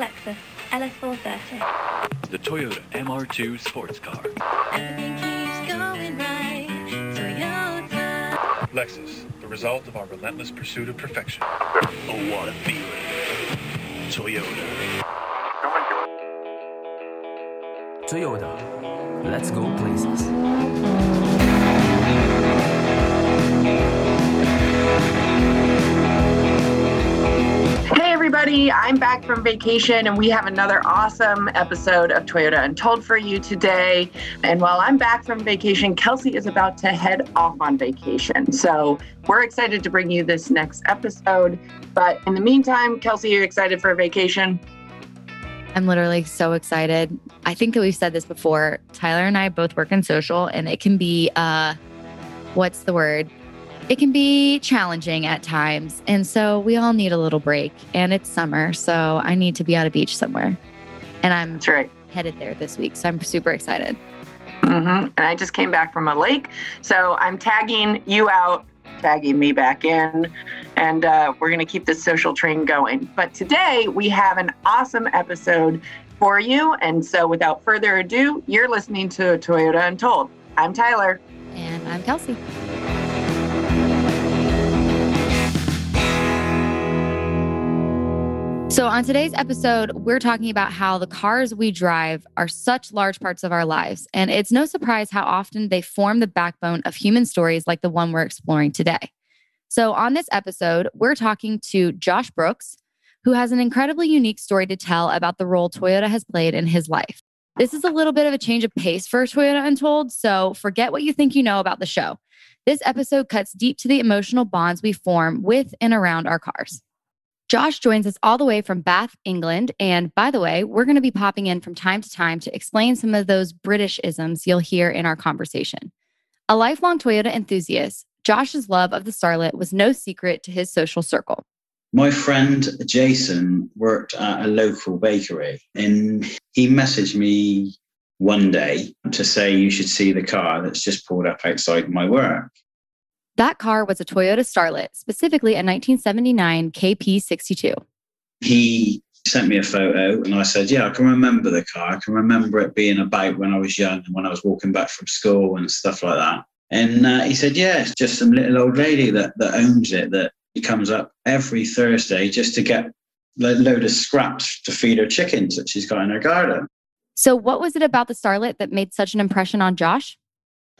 Lexus LS430. The Toyota MR2 sports car. Everything keeps going right. Toyota. Lexus, the result of our relentless pursuit of perfection. Oh, what a feeling. Toyota. Toyota. Let's go places. Everybody, I'm back from vacation and we have another awesome episode of Toyota Untold for you today. And while I'm back from vacation, Kelsey is about to head off on vacation. So we're excited to bring you this next episode. But in the meantime, Kelsey, are you excited for a vacation? I'm literally so excited. I think that we've said this before. Tyler and I both work in social, and it can be, uh, what's the word? It can be challenging at times. And so we all need a little break. And it's summer. So I need to be on a beach somewhere. And I'm That's right. headed there this week. So I'm super excited. hmm And I just came back from a lake. So I'm tagging you out, tagging me back in, and uh, we're going to keep this social train going. But today we have an awesome episode for you. And so without further ado, you're listening to Toyota Untold. I'm Tyler. And I'm Kelsey. So, on today's episode, we're talking about how the cars we drive are such large parts of our lives. And it's no surprise how often they form the backbone of human stories like the one we're exploring today. So, on this episode, we're talking to Josh Brooks, who has an incredibly unique story to tell about the role Toyota has played in his life. This is a little bit of a change of pace for Toyota Untold, so forget what you think you know about the show. This episode cuts deep to the emotional bonds we form with and around our cars. Josh joins us all the way from Bath, England. And by the way, we're going to be popping in from time to time to explain some of those British isms you'll hear in our conversation. A lifelong Toyota enthusiast, Josh's love of the Starlet was no secret to his social circle. My friend Jason worked at a local bakery and he messaged me one day to say you should see the car that's just pulled up outside my work. That car was a Toyota Starlet, specifically a 1979 KP62. He sent me a photo and I said, Yeah, I can remember the car. I can remember it being about when I was young and when I was walking back from school and stuff like that. And uh, he said, Yeah, it's just some little old lady that, that owns it that comes up every Thursday just to get a load of scraps to feed her chickens that she's got in her garden. So, what was it about the Starlet that made such an impression on Josh?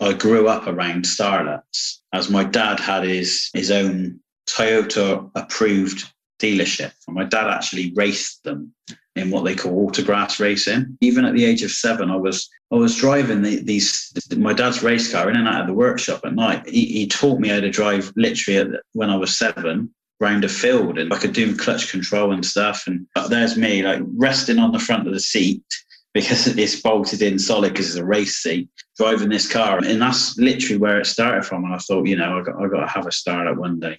I grew up around starlets as my dad had his his own Toyota approved dealership. And my dad actually raced them in what they call autograss racing. Even at the age of seven, I was I was driving the, these my dad's race car in and out of the workshop at night. He, he taught me how to drive literally when I was seven round a field and I could do clutch control and stuff. And there's me like resting on the front of the seat because it's bolted in solid because it's a race seat driving this car. And that's literally where it started from. And i thought you know i got, I got to have a Starlet one day.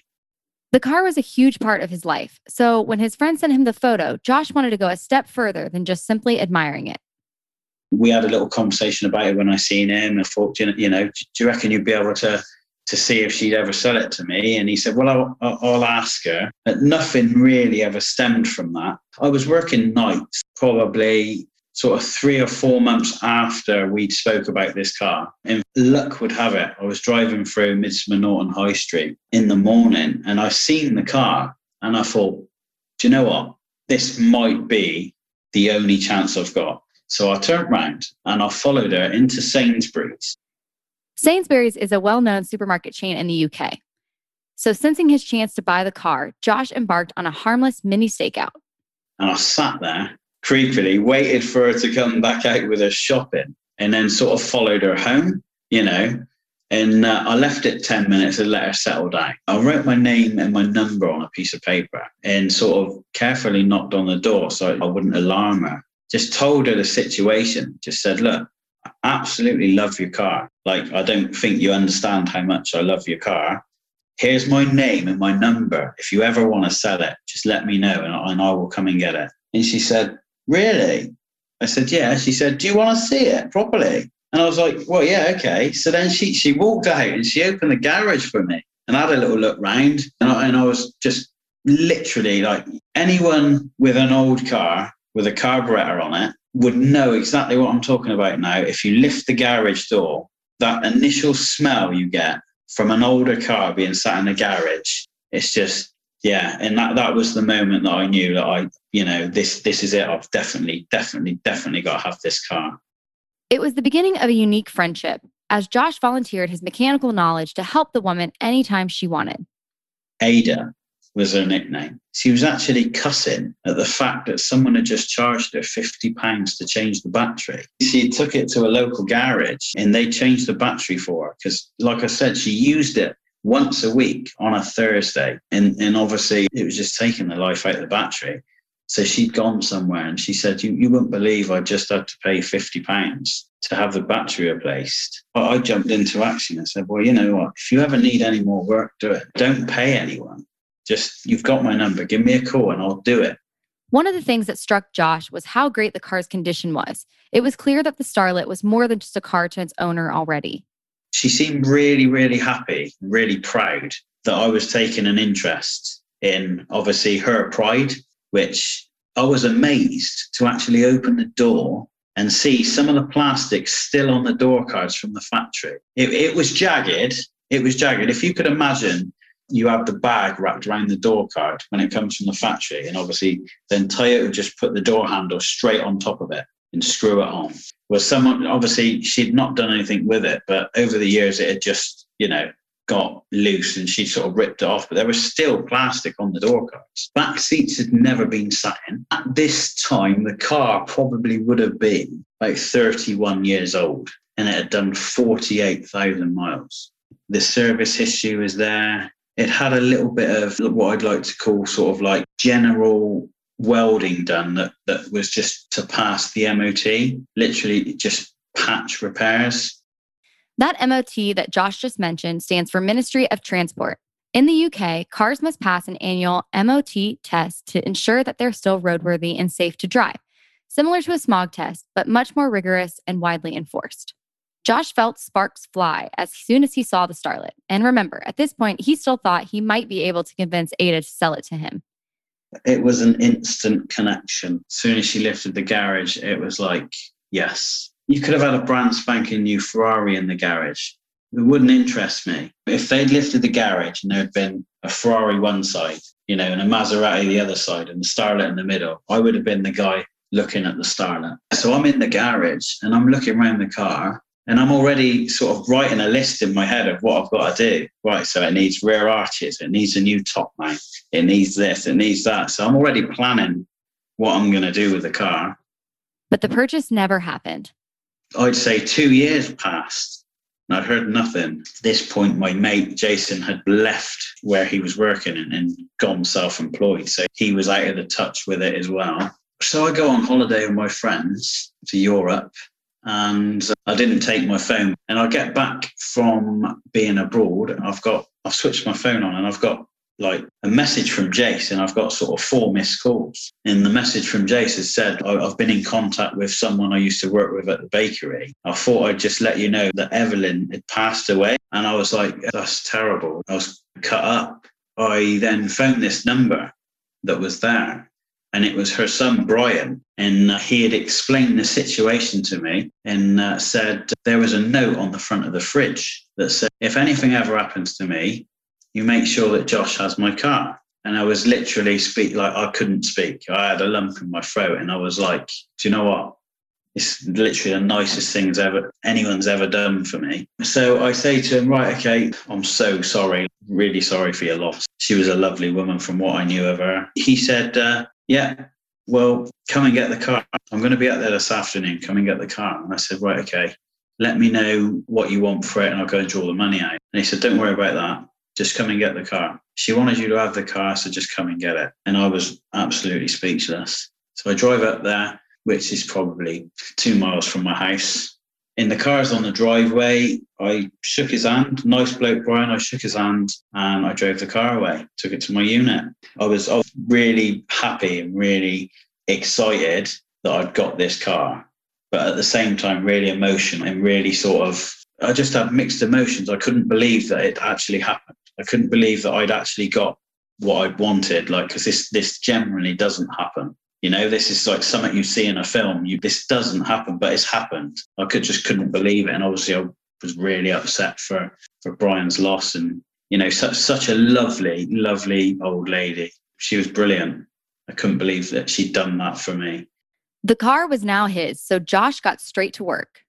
The car was a huge part of his life. So, when his friend sent him the photo, Josh wanted to go a step further than just simply admiring it. we had a little conversation about it when i seen him and thought you know, you know do you reckon you'd be able to to see if she'd ever sell it to me? And he said well i'll, I'll I'll ask her. But nothing really ever stemmed from that. I was working nights probably sort of three or four months after we'd spoke about this car. And luck would have it, I was driving through Midsomer Norton High Street in the morning and I seen the car and I thought, do you know what? This might be the only chance I've got. So I turned round and I followed her into Sainsbury's. Sainsbury's is a well known supermarket chain in the UK. So, sensing his chance to buy the car, Josh embarked on a harmless mini stakeout. And I sat there creepily, waited for her to come back out with her shopping, and then sort of followed her home, you know. And uh, I left it 10 minutes and let her settle down. I wrote my name and my number on a piece of paper and sort of carefully knocked on the door so I wouldn't alarm her. Just told her the situation, just said, Look, I absolutely love your car. Like, I don't think you understand how much I love your car. Here's my name and my number. If you ever want to sell it, just let me know and, and I will come and get it. And she said, Really? I said, Yeah. She said, Do you want to see it properly? And I was like, Well, yeah, okay. So then she she walked out and she opened the garage for me and I had a little look round and I, and I was just literally like anyone with an old car with a carburetor on it would know exactly what I'm talking about now. If you lift the garage door, that initial smell you get from an older car being sat in a garage, it's just yeah. And that that was the moment that I knew that I, you know, this this is it. I've definitely, definitely, definitely got to have this car. It was the beginning of a unique friendship as Josh volunteered his mechanical knowledge to help the woman anytime she wanted. Ada was her nickname. She was actually cussing at the fact that someone had just charged her £50 to change the battery. She took it to a local garage and they changed the battery for her because, like I said, she used it once a week on a Thursday. And, and obviously, it was just taking the life out of the battery. So she'd gone somewhere and she said, You, you wouldn't believe I just had to pay £50 to have the battery replaced. I jumped into action and said, Well, you know what? If you ever need any more work, do it. Don't pay anyone. Just, you've got my number. Give me a call and I'll do it. One of the things that struck Josh was how great the car's condition was. It was clear that the Starlet was more than just a car to its owner already. She seemed really, really happy, really proud that I was taking an interest in obviously her pride which I was amazed to actually open the door and see some of the plastic still on the door cards from the factory. It, it was jagged. It was jagged. If you could imagine, you have the bag wrapped around the door card when it comes from the factory, and obviously then Toyota just put the door handle straight on top of it and screw it on. Well, someone obviously she'd not done anything with it, but over the years it had just you know got loose and she sort of ripped it off, but there was still plastic on the door cards. Back seats had never been sat in. At this time, the car probably would have been like 31 years old and it had done 48,000 miles. The service history was there. It had a little bit of what I'd like to call sort of like general welding done that, that was just to pass the MOT, literally just patch repairs that MOT that Josh just mentioned stands for Ministry of Transport. In the UK, cars must pass an annual MOT test to ensure that they're still roadworthy and safe to drive, similar to a smog test, but much more rigorous and widely enforced. Josh felt sparks fly as soon as he saw the Starlet. And remember, at this point, he still thought he might be able to convince Ada to sell it to him. It was an instant connection. As soon as she lifted the garage, it was like, yes, you could have had a brand spanking new Ferrari in the garage. It wouldn't interest me. If they'd lifted the garage and there'd been a Ferrari one side, you know, and a Maserati the other side and the Starlet in the middle, I would have been the guy looking at the Starlet. So I'm in the garage and I'm looking around the car and I'm already sort of writing a list in my head of what I've got to do. Right, so it needs rear arches, it needs a new top mount, it needs this, it needs that. So I'm already planning what I'm going to do with the car. But the purchase never happened. I'd say two years passed and I'd heard nothing. At this point, my mate Jason had left where he was working and, and gone self employed. So he was out of the touch with it as well. So I go on holiday with my friends to Europe and I didn't take my phone. And I get back from being abroad. I've got, I've switched my phone on and I've got like a message from Jace, and I've got sort of four missed calls. And the message from Jace has said, I've been in contact with someone I used to work with at the bakery. I thought I'd just let you know that Evelyn had passed away. And I was like, that's terrible. I was cut up. I then phoned this number that was there. And it was her son, Brian. And uh, he had explained the situation to me and uh, said there was a note on the front of the fridge that said, if anything ever happens to me, you make sure that Josh has my car. And I was literally speak like I couldn't speak. I had a lump in my throat, and I was like, "Do you know what? It's literally the nicest things ever anyone's ever done for me." So I say to him, "Right, okay, I'm so sorry, really sorry for your loss." She was a lovely woman, from what I knew of her. He said, uh, "Yeah, well, come and get the car. I'm going to be out there this afternoon. Come and get the car." And I said, "Right, okay." Let me know what you want for it, and I'll go and draw the money out. And he said, "Don't worry about that just come and get the car. She wanted you to have the car, so just come and get it. And I was absolutely speechless. So I drive up there, which is probably two miles from my house. In the cars on the driveway, I shook his hand. Nice bloke, Brian. I shook his hand and I drove the car away, took it to my unit. I was, I was really happy and really excited that I'd got this car, but at the same time, really emotional and really sort of I just had mixed emotions. I couldn't believe that it actually happened. I couldn't believe that I'd actually got what I'd wanted, like because this this generally doesn't happen. You know, this is like something you see in a film. You this doesn't happen, but it's happened. I could just couldn't believe it, and obviously I was really upset for for Brian's loss. And you know, such such a lovely, lovely old lady. She was brilliant. I couldn't believe that she'd done that for me. The car was now his, so Josh got straight to work.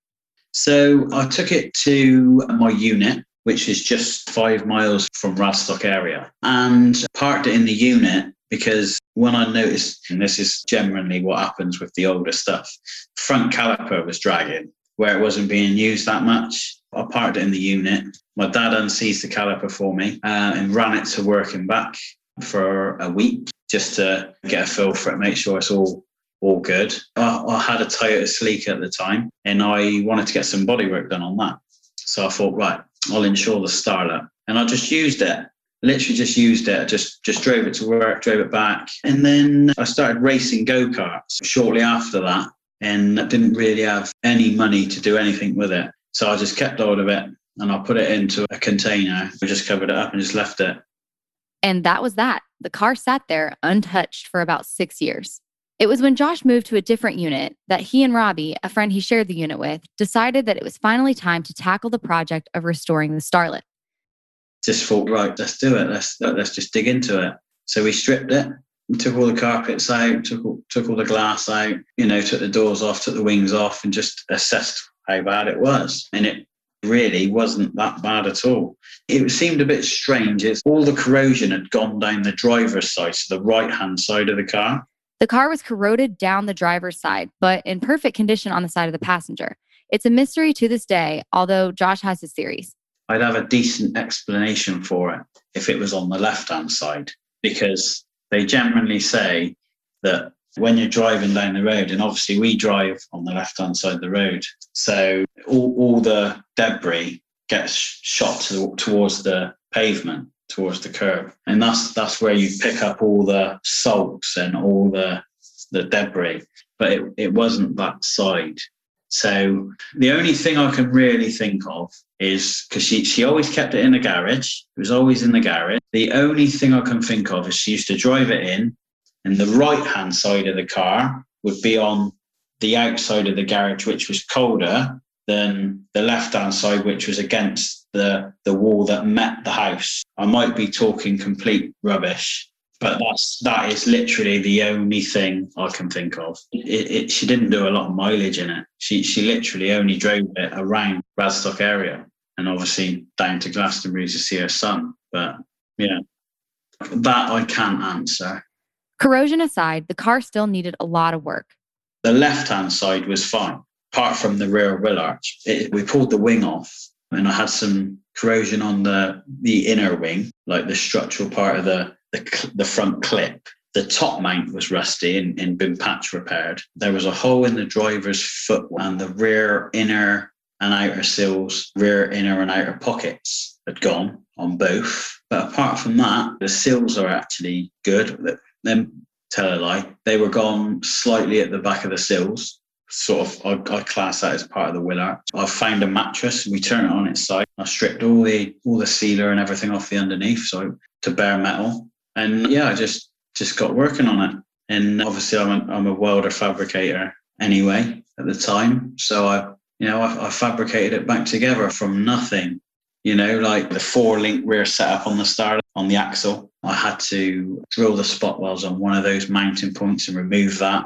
So I took it to my unit, which is just five miles from Radstock area, and parked it in the unit because when I noticed, and this is generally what happens with the older stuff, front caliper was dragging where it wasn't being used that much. I parked it in the unit. My dad unseized the caliper for me uh, and ran it to work and back for a week just to get a feel for it, make sure it's all all good. I, I had a Toyota Sleek at the time, and I wanted to get some bodywork done on that. So I thought, right, I'll insure the Starlet, and I just used it. Literally, just used it. Just just drove it to work, drove it back, and then I started racing go karts shortly after that, and I didn't really have any money to do anything with it. So I just kept hold of it and I put it into a container. We just covered it up and just left it. And that was that. The car sat there untouched for about six years. It was when Josh moved to a different unit that he and Robbie, a friend he shared the unit with, decided that it was finally time to tackle the project of restoring the Starlet. Just thought, right, let's do it. Let's let's just dig into it. So we stripped it, took all the carpets out, took all, took all the glass out, you know, took the doors off, took the wings off, and just assessed how bad it was. And it really wasn't that bad at all. It seemed a bit strange. It's all the corrosion had gone down the driver's side, so the right hand side of the car. The car was corroded down the driver's side, but in perfect condition on the side of the passenger. It's a mystery to this day, although Josh has his theories. I'd have a decent explanation for it if it was on the left hand side, because they generally say that when you're driving down the road, and obviously we drive on the left hand side of the road, so all, all the debris gets shot to, towards the pavement towards the curb. And that's that's where you pick up all the sulks and all the the debris. But it, it wasn't that side so the only thing i can really think of is because she, she always kept it in the garage. It was always in the garage. The only thing i can think of is she used to drive it in and the right hand side of the car would be on the outside of the garage which was colder than the left hand side which was against the the wall that met the house. I might be talking complete rubbish, but that's that is literally the only thing I can think of. It, it, she didn't do a lot of mileage in it. She she literally only drove it around Radstock area and obviously down to Glastonbury to see her son. But yeah, that I can't answer. Corrosion aside, the car still needed a lot of work. The left hand side was fine, apart from the rear wheel arch. It, we pulled the wing off and I had some corrosion on the the inner wing, like the structural part of the the, the front clip. The top mount was rusty and, and been patch repaired. There was a hole in the driver's foot and the rear inner and outer sills, rear inner and outer pockets had gone on both. But apart from that, the sills are actually good. Then tell a lie, they were gone slightly at the back of the sills, sort of I, I, class that as part of the arch. I found a mattress we turn it on its side. I stripped all the all the sealer and everything off the underneath, so to bare metal. And yeah, I just just got working on it. And obviously, I'm a, I'm a welder fabricator anyway at the time, so I you know I, I fabricated it back together from nothing. You know, like the four link rear setup on the start on the axle. I had to drill the spot welds on one of those mounting points and remove that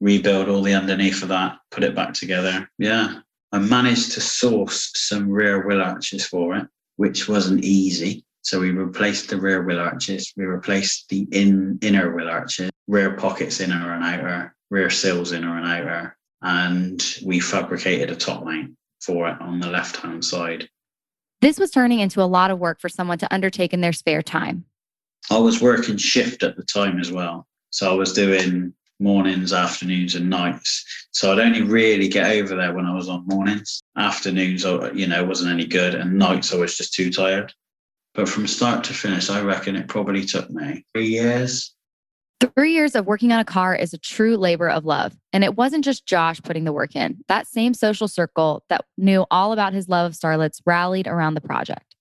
rebuild all the underneath of that, put it back together. Yeah. I managed to source some rear wheel arches for it, which wasn't easy. So we replaced the rear wheel arches, we replaced the in, inner wheel arches, rear pockets inner and outer, rear sills inner and outer, and we fabricated a top mount for it on the left hand side. This was turning into a lot of work for someone to undertake in their spare time. I was working shift at the time as well. So I was doing mornings, afternoons, and nights. So I'd only really get over there when I was on mornings. Afternoons, uh, you know, wasn't any good, and nights I was just too tired. But from start to finish, I reckon it probably took me three years. Three years of working on a car is a true labor of love. And it wasn't just Josh putting the work in. That same social circle that knew all about his love of starlets rallied around the project.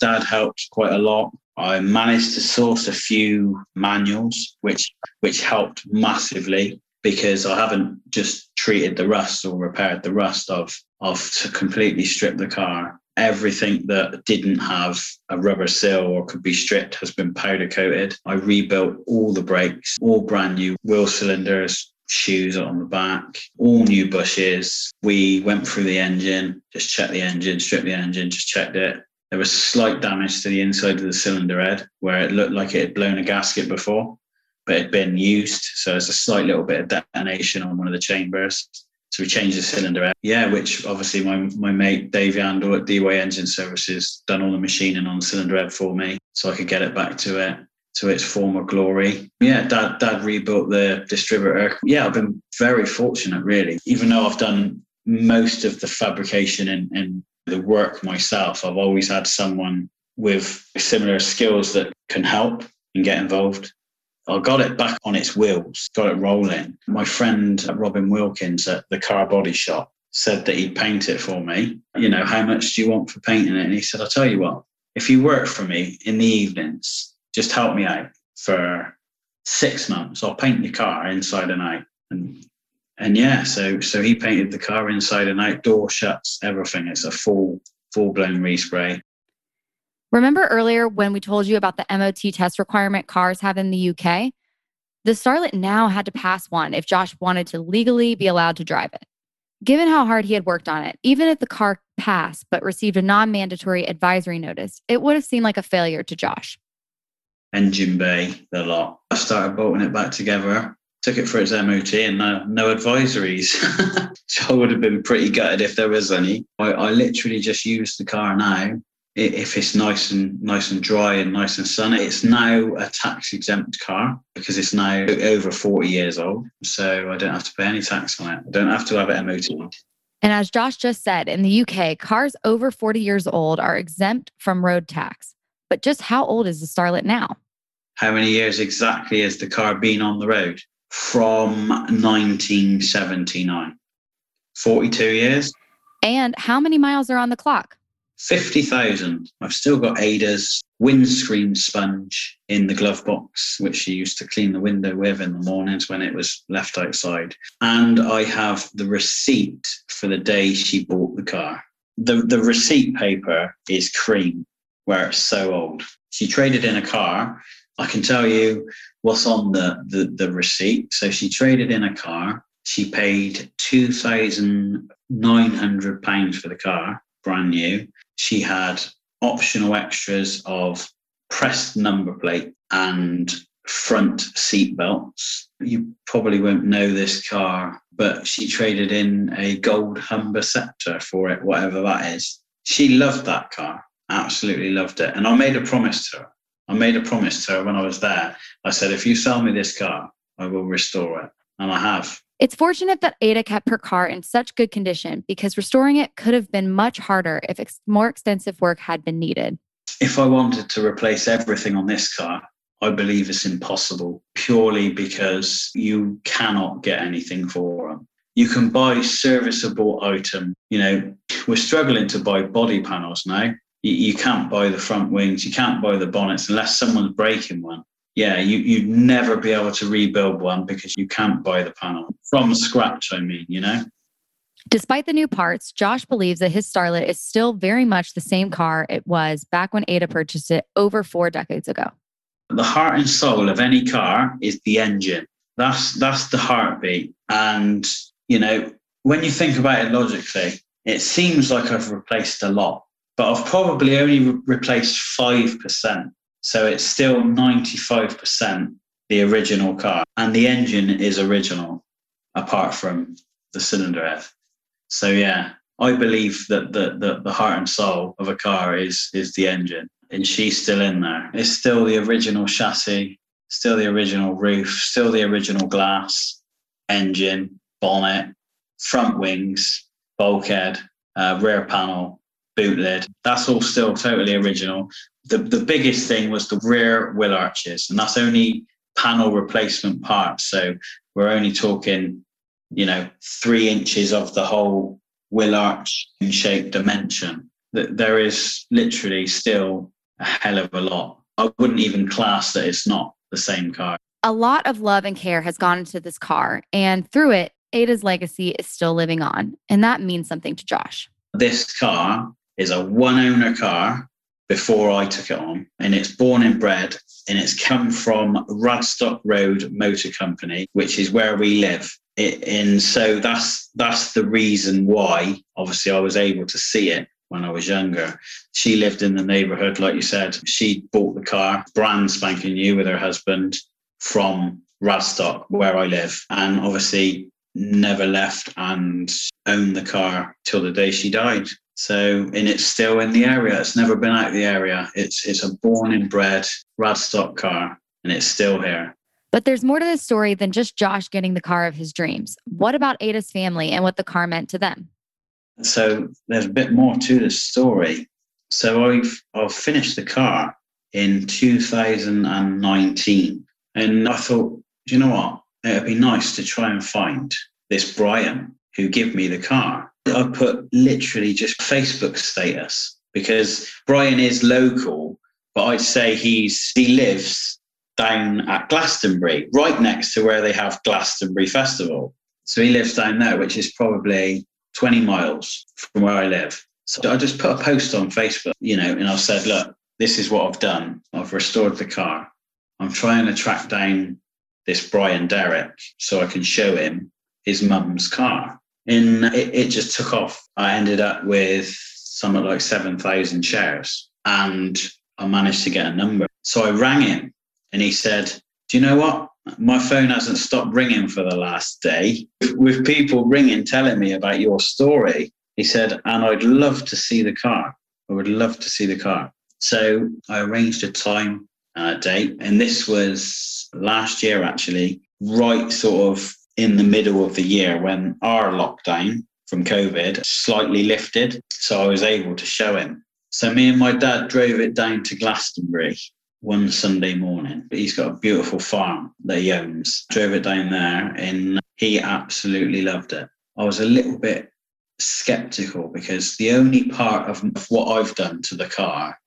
Dad helped quite a lot. I managed to source a few manuals, which which helped massively because I haven't just treated the rust or repaired the rust. I've I've to completely stripped the car. Everything that didn't have a rubber seal or could be stripped has been powder coated. I rebuilt all the brakes, all brand new wheel cylinders, shoes on the back, all new bushes. We went through the engine, just checked the engine, stripped the engine, just checked it. There was slight damage to the inside of the cylinder head where it looked like it had blown a gasket before, but it had been used. So there's a slight little bit of detonation on one of the chambers. So we changed the cylinder head. Yeah, which obviously my, my mate Dave Yandel at DY Engine Services done all the machining on the cylinder head for me so I could get it back to it to its former glory. Yeah, dad dad rebuilt the distributor. Yeah, I've been very fortunate really. Even though I've done most of the fabrication and, and the work myself, I've always had someone with similar skills that can help and get involved. I got it back on its wheels, got it rolling. My friend uh, Robin Wilkins at the car body shop said that he'd paint it for me. You know, how much do you want for painting it? And he said, I'll tell you what, if you work for me in the evenings, just help me out for six months. I'll paint your car inside and out. And and yeah, so so he painted the car inside and out, door shuts, everything. It's a full full blown respray. Remember earlier when we told you about the MOT test requirement cars have in the UK? The Starlet now had to pass one if Josh wanted to legally be allowed to drive it. Given how hard he had worked on it, even if the car passed but received a non mandatory advisory notice, it would have seemed like a failure to Josh. Engine bay, the lot. I started bolting it back together, took it for its MOT, and no, no advisories. so I would have been pretty gutted if there was any. I, I literally just used the car now if it's nice and nice and dry and nice and sunny. It's now a tax exempt car because it's now over 40 years old. So I don't have to pay any tax on it. I don't have to have it MOT. And as Josh just said, in the UK, cars over 40 years old are exempt from road tax. But just how old is the Starlet now? How many years exactly has the car been on the road? From 1979. 42 years. And how many miles are on the clock? 50,000. I've still got Ada's windscreen sponge in the glove box, which she used to clean the window with in the mornings when it was left outside. And I have the receipt for the day she bought the car. The, the receipt paper is cream, where it's so old. She traded in a car. I can tell you what's on the, the, the receipt. So she traded in a car. She paid £2,900 for the car, brand new she had optional extras of pressed number plate and front seat belts. You probably won't know this car, but she traded in a gold Humber Sceptre for it, whatever that is. She loved that car, absolutely loved it. And I made a promise to her. I made a promise to her when I was there. I said, if you sell me this car, I will restore it. And I have. It's fortunate that Ada kept her car in such good condition because restoring it could have been much harder if ex- more extensive work had been needed. If I wanted to replace everything on this car, I believe it's impossible purely because you cannot get anything for them. You can buy serviceable item. You know, we're struggling to buy body panels now. You, you can't buy the front wings, you can't buy the bonnets unless someone's breaking one yeah, you, you'd never be able to rebuild one because you can't buy the panel from scratch, I mean, you know? Despite the new parts, Josh believes that his Starlet is still very much the same car it was back when Ada purchased it over four decades ago. The heart and soul of any car is the engine. That's that's the heartbeat. And you know, when you think about it logically, it seems like I've replaced a lot, but I've probably only re- replaced five percent so it's still 95% the original car. And the engine is original, apart from the cylinder head. So yeah, I believe that the, the, the heart and soul of a car is is the engine. And she's still in there. It's still the original chassis, still the original roof, still the original glass, engine, bonnet, front wings, bulkhead, uh, rear panel, boot lid. That's all still totally original the, the biggest thing was the rear wheel arches, and that's only panel replacement parts. So we're only talking, you know, three inches of the whole wheel arch in shape dimension. That there is literally still a hell of a lot I wouldn't even class that it's not the same car. A lot of love and care has gone into this car, and through it, Ada's legacy is still living on. And that means something to Josh. This car is a one owner car before I took it on, and it's born and bred, and it's come from Radstock Road Motor Company, which is where we live. It, and so that's that's the reason why. Obviously, I was able to see it when I was younger. She lived in the neighborhood, like you said. She bought the car, brand spanking new, with her husband from Radstock, where I live, and obviously never left and owned the car till the day she died. So, and it's still in the area. It's never been out of the area. It's it's a born and bred Radstock car, and it's still here. But there's more to this story than just Josh getting the car of his dreams. What about Ada's family and what the car meant to them? So there's a bit more to this story. So I've I've finished the car in 2019, and I thought, you know what? It'd be nice to try and find this Brian who gave me the car. I put literally just Facebook status because Brian is local, but I'd say he's he lives down at Glastonbury, right next to where they have Glastonbury Festival. So he lives down there, which is probably 20 miles from where I live. So I just put a post on Facebook, you know, and I said, look, this is what I've done. I've restored the car. I'm trying to track down this Brian Derrick so I can show him his mum's car. And it, it just took off. I ended up with something like 7,000 shares and I managed to get a number. So I rang him and he said, Do you know what? My phone hasn't stopped ringing for the last day with people ringing, telling me about your story. He said, And I'd love to see the car. I would love to see the car. So I arranged a time and a date. And this was last year, actually, right sort of in the middle of the year when our lockdown from COVID slightly lifted. So I was able to show him. So me and my dad drove it down to Glastonbury one Sunday morning. He's got a beautiful farm that he owns. Drove it down there and he absolutely loved it. I was a little bit skeptical because the only part of what I've done to the car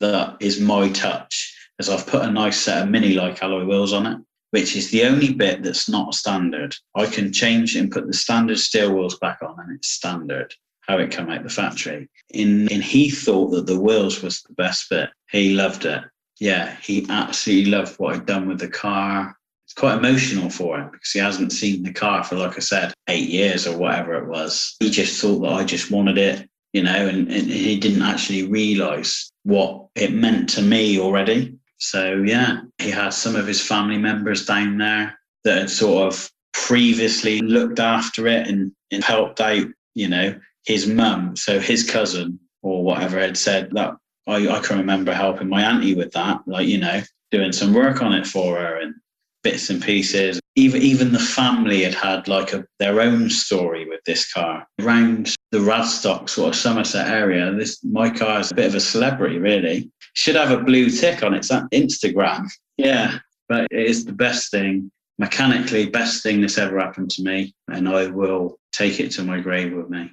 that is my touch is I've put a nice set of mini like alloy wheels on it which is the only bit that's not standard. I can change and put the standard steel wheels back on, and it's standard how it come out the factory. In and he thought that the wheels was the best bit. He loved it. Yeah, he absolutely loved what I'd done with the car. It's quite emotional for him because he hasn't seen the car for, like I said, eight years or whatever it was. He just thought that I just wanted it, you know, and, and he didn't actually realize what it meant to me already. So yeah, he had some of his family members down there that had sort of previously looked after it and, and helped out, you know, his mum. So his cousin or whatever had said that I, I can remember helping my auntie with that, like, you know, doing some work on it for her and bits and pieces. Even even the family had had like a, their own story with this car. Around the Radstock sort of Somerset area, this my car is a bit of a celebrity, really should have a blue tick on its Instagram. Yeah, but it is the best thing, mechanically, best thing that's ever happened to me. And I will take it to my grave with me.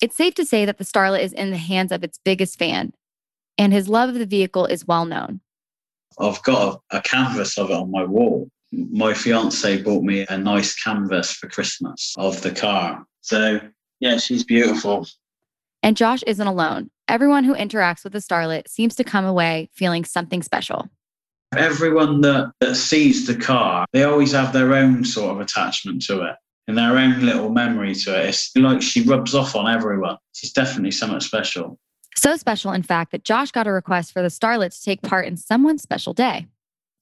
It's safe to say that the Starlet is in the hands of its biggest fan, and his love of the vehicle is well known. I've got a, a canvas of it on my wall. My fiance bought me a nice canvas for Christmas of the car. So, yeah, she's beautiful. And Josh isn't alone. Everyone who interacts with the Starlet seems to come away feeling something special. Everyone that, that sees the car, they always have their own sort of attachment to it and their own little memory to it. It's like she rubs off on everyone. She's definitely somewhat special. So special, in fact, that Josh got a request for the Starlet to take part in someone's special day.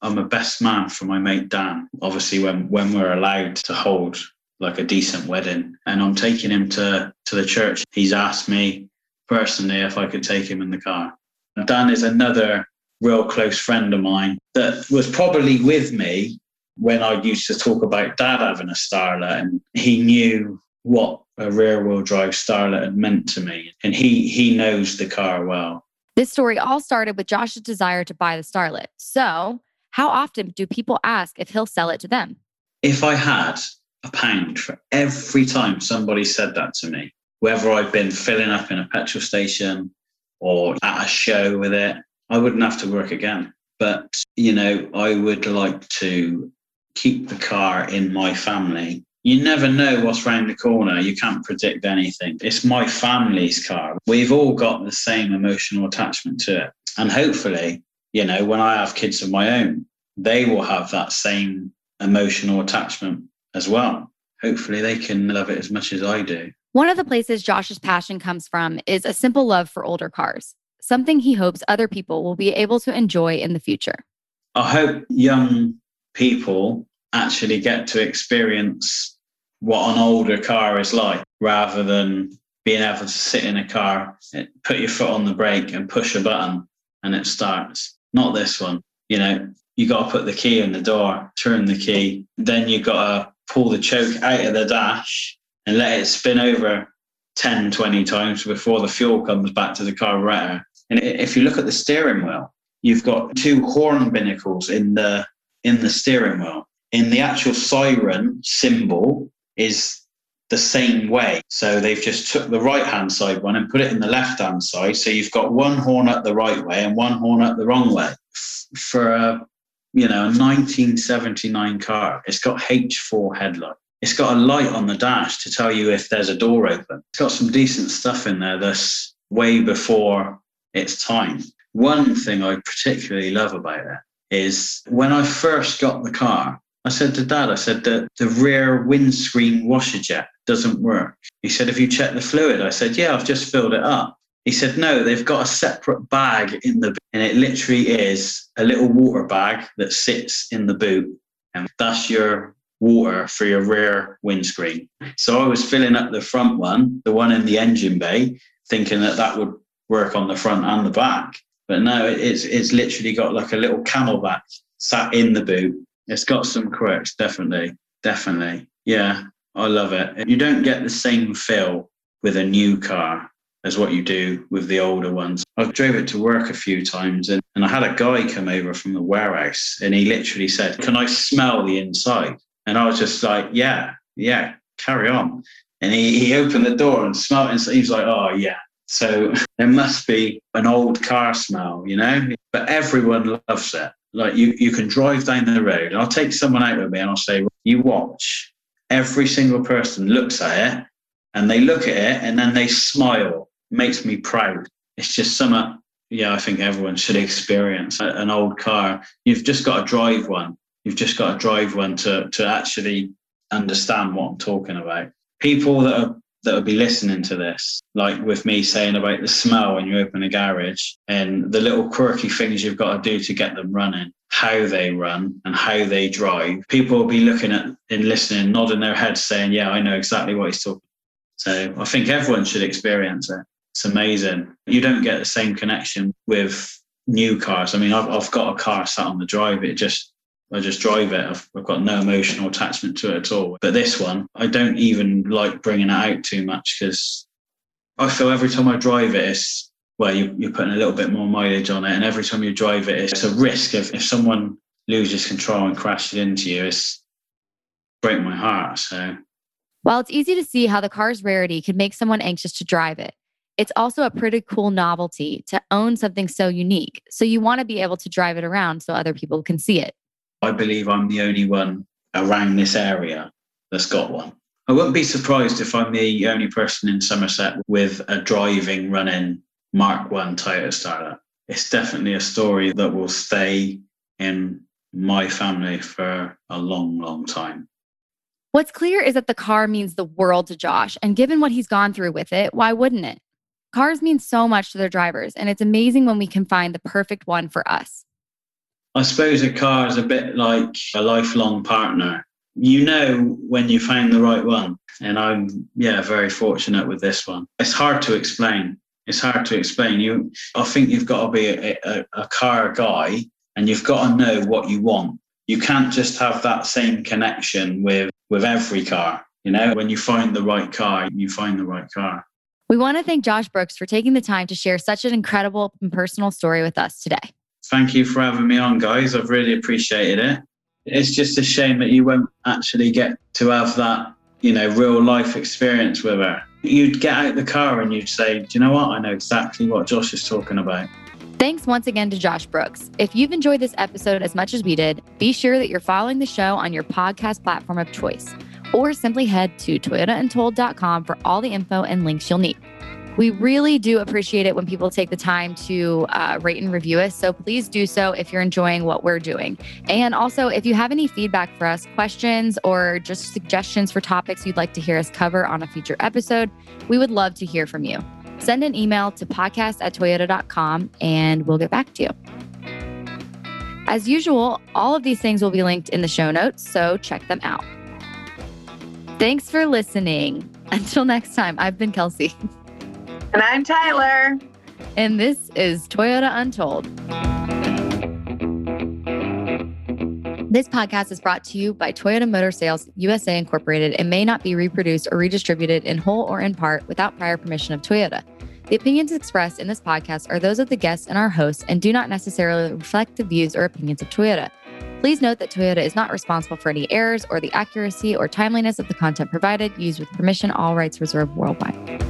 I'm a best man for my mate Dan. Obviously, when when we're allowed to hold like a decent wedding, and I'm taking him to to the church. He's asked me personally if I could take him in the car. Dan is another real close friend of mine that was probably with me when I used to talk about dad having a Starlet, and he knew what a rear wheel drive Starlet had meant to me, and he he knows the car well. This story all started with Josh's desire to buy the Starlet. So, how often do people ask if he'll sell it to them? If I had a pound for every time somebody said that to me, whether I've been filling up in a petrol station or at a show with it, I wouldn't have to work again. But, you know, I would like to keep the car in my family. You never know what's round the corner. You can't predict anything. It's my family's car. We've all got the same emotional attachment to it. And hopefully, you know, when I have kids of my own, they will have that same emotional attachment as well. Hopefully, they can love it as much as I do. One of the places Josh's passion comes from is a simple love for older cars, something he hopes other people will be able to enjoy in the future. I hope young people actually get to experience what an older car is like rather than being able to sit in a car, put your foot on the brake and push a button and it starts. Not this one. You know, you got to put the key in the door, turn the key, then you got to pull the choke out of the dash and let it spin over 10, 20 times before the fuel comes back to the carburetor. And if you look at the steering wheel, you've got two horn binnacles in the in the steering wheel. In the actual siren symbol is the same way. So they've just took the right hand side one and put it in the left hand side. So you've got one horn up the right way and one horn up the wrong way. For a you know a 1979 car, it's got H4 headlight. It's got a light on the dash to tell you if there's a door open. It's got some decent stuff in there that's way before its time. One thing I particularly love about it is when I first got the car, I said to dad, I said that the rear windscreen washer jet doesn't work. He said, Have you checked the fluid? I said, Yeah, I've just filled it up. He said, No, they've got a separate bag in the and it literally is a little water bag that sits in the boot. And that's your water for your rear windscreen. So I was filling up the front one, the one in the engine bay, thinking that that would work on the front and the back. But no, it's it's literally got like a little camelback sat in the boot. It's got some quirks, definitely, definitely. Yeah, I love it. You don't get the same feel with a new car as what you do with the older ones. I've drove it to work a few times and, and I had a guy come over from the warehouse and he literally said, Can I smell the inside? And I was just like, yeah, yeah, carry on. And he, he opened the door and smelled. And he was like, oh, yeah. So there must be an old car smell, you know? But everyone loves it. Like you, you can drive down the road. And I'll take someone out with me and I'll say, you watch. Every single person looks at it and they look at it and then they smile. Makes me proud. It's just something, yeah, I think everyone should experience an old car. You've just got to drive one You've just got to drive one to to actually understand what I'm talking about. People that are that will be listening to this, like with me saying about the smell when you open a garage and the little quirky things you've got to do to get them running, how they run and how they drive. People will be looking at and listening, nodding their heads, saying, Yeah, I know exactly what he's talking. So I think everyone should experience it. It's amazing. You don't get the same connection with new cars. I mean, I've, I've got a car sat on the drive. It just I just drive it. I've, I've, got no emotional attachment to it at all. But this one, I don't even like bringing it out too much because I feel every time I drive it, it's well, you, you're putting a little bit more mileage on it, and every time you drive it, it's a risk of if someone loses control and crashes into you, it's break my heart. So, while it's easy to see how the car's rarity could make someone anxious to drive it, it's also a pretty cool novelty to own something so unique. So you want to be able to drive it around so other people can see it. I believe I'm the only one around this area that's got one. I wouldn't be surprised if I'm the only person in Somerset with a driving, running Mark One Toyota Starlet. It's definitely a story that will stay in my family for a long, long time. What's clear is that the car means the world to Josh, and given what he's gone through with it, why wouldn't it? Cars mean so much to their drivers, and it's amazing when we can find the perfect one for us. I suppose a car is a bit like a lifelong partner. You know when you find the right one. And I'm, yeah, very fortunate with this one. It's hard to explain. It's hard to explain. You, I think you've got to be a, a, a car guy and you've got to know what you want. You can't just have that same connection with, with every car. You know, when you find the right car, you find the right car. We want to thank Josh Brooks for taking the time to share such an incredible and personal story with us today. Thank you for having me on, guys. I've really appreciated it. It's just a shame that you won't actually get to have that, you know, real life experience with her. You'd get out the car and you'd say, Do you know what? I know exactly what Josh is talking about. Thanks once again to Josh Brooks. If you've enjoyed this episode as much as we did, be sure that you're following the show on your podcast platform of choice, or simply head to toyotauntold.com for all the info and links you'll need. We really do appreciate it when people take the time to uh, rate and review us. So please do so if you're enjoying what we're doing. And also, if you have any feedback for us, questions, or just suggestions for topics you'd like to hear us cover on a future episode, we would love to hear from you. Send an email to podcast at toyota.com and we'll get back to you. As usual, all of these things will be linked in the show notes, so check them out. Thanks for listening. Until next time, I've been Kelsey. And I'm Tyler. And this is Toyota Untold. This podcast is brought to you by Toyota Motor Sales USA Incorporated and may not be reproduced or redistributed in whole or in part without prior permission of Toyota. The opinions expressed in this podcast are those of the guests and our hosts and do not necessarily reflect the views or opinions of Toyota. Please note that Toyota is not responsible for any errors or the accuracy or timeliness of the content provided, used with permission, all rights reserved worldwide.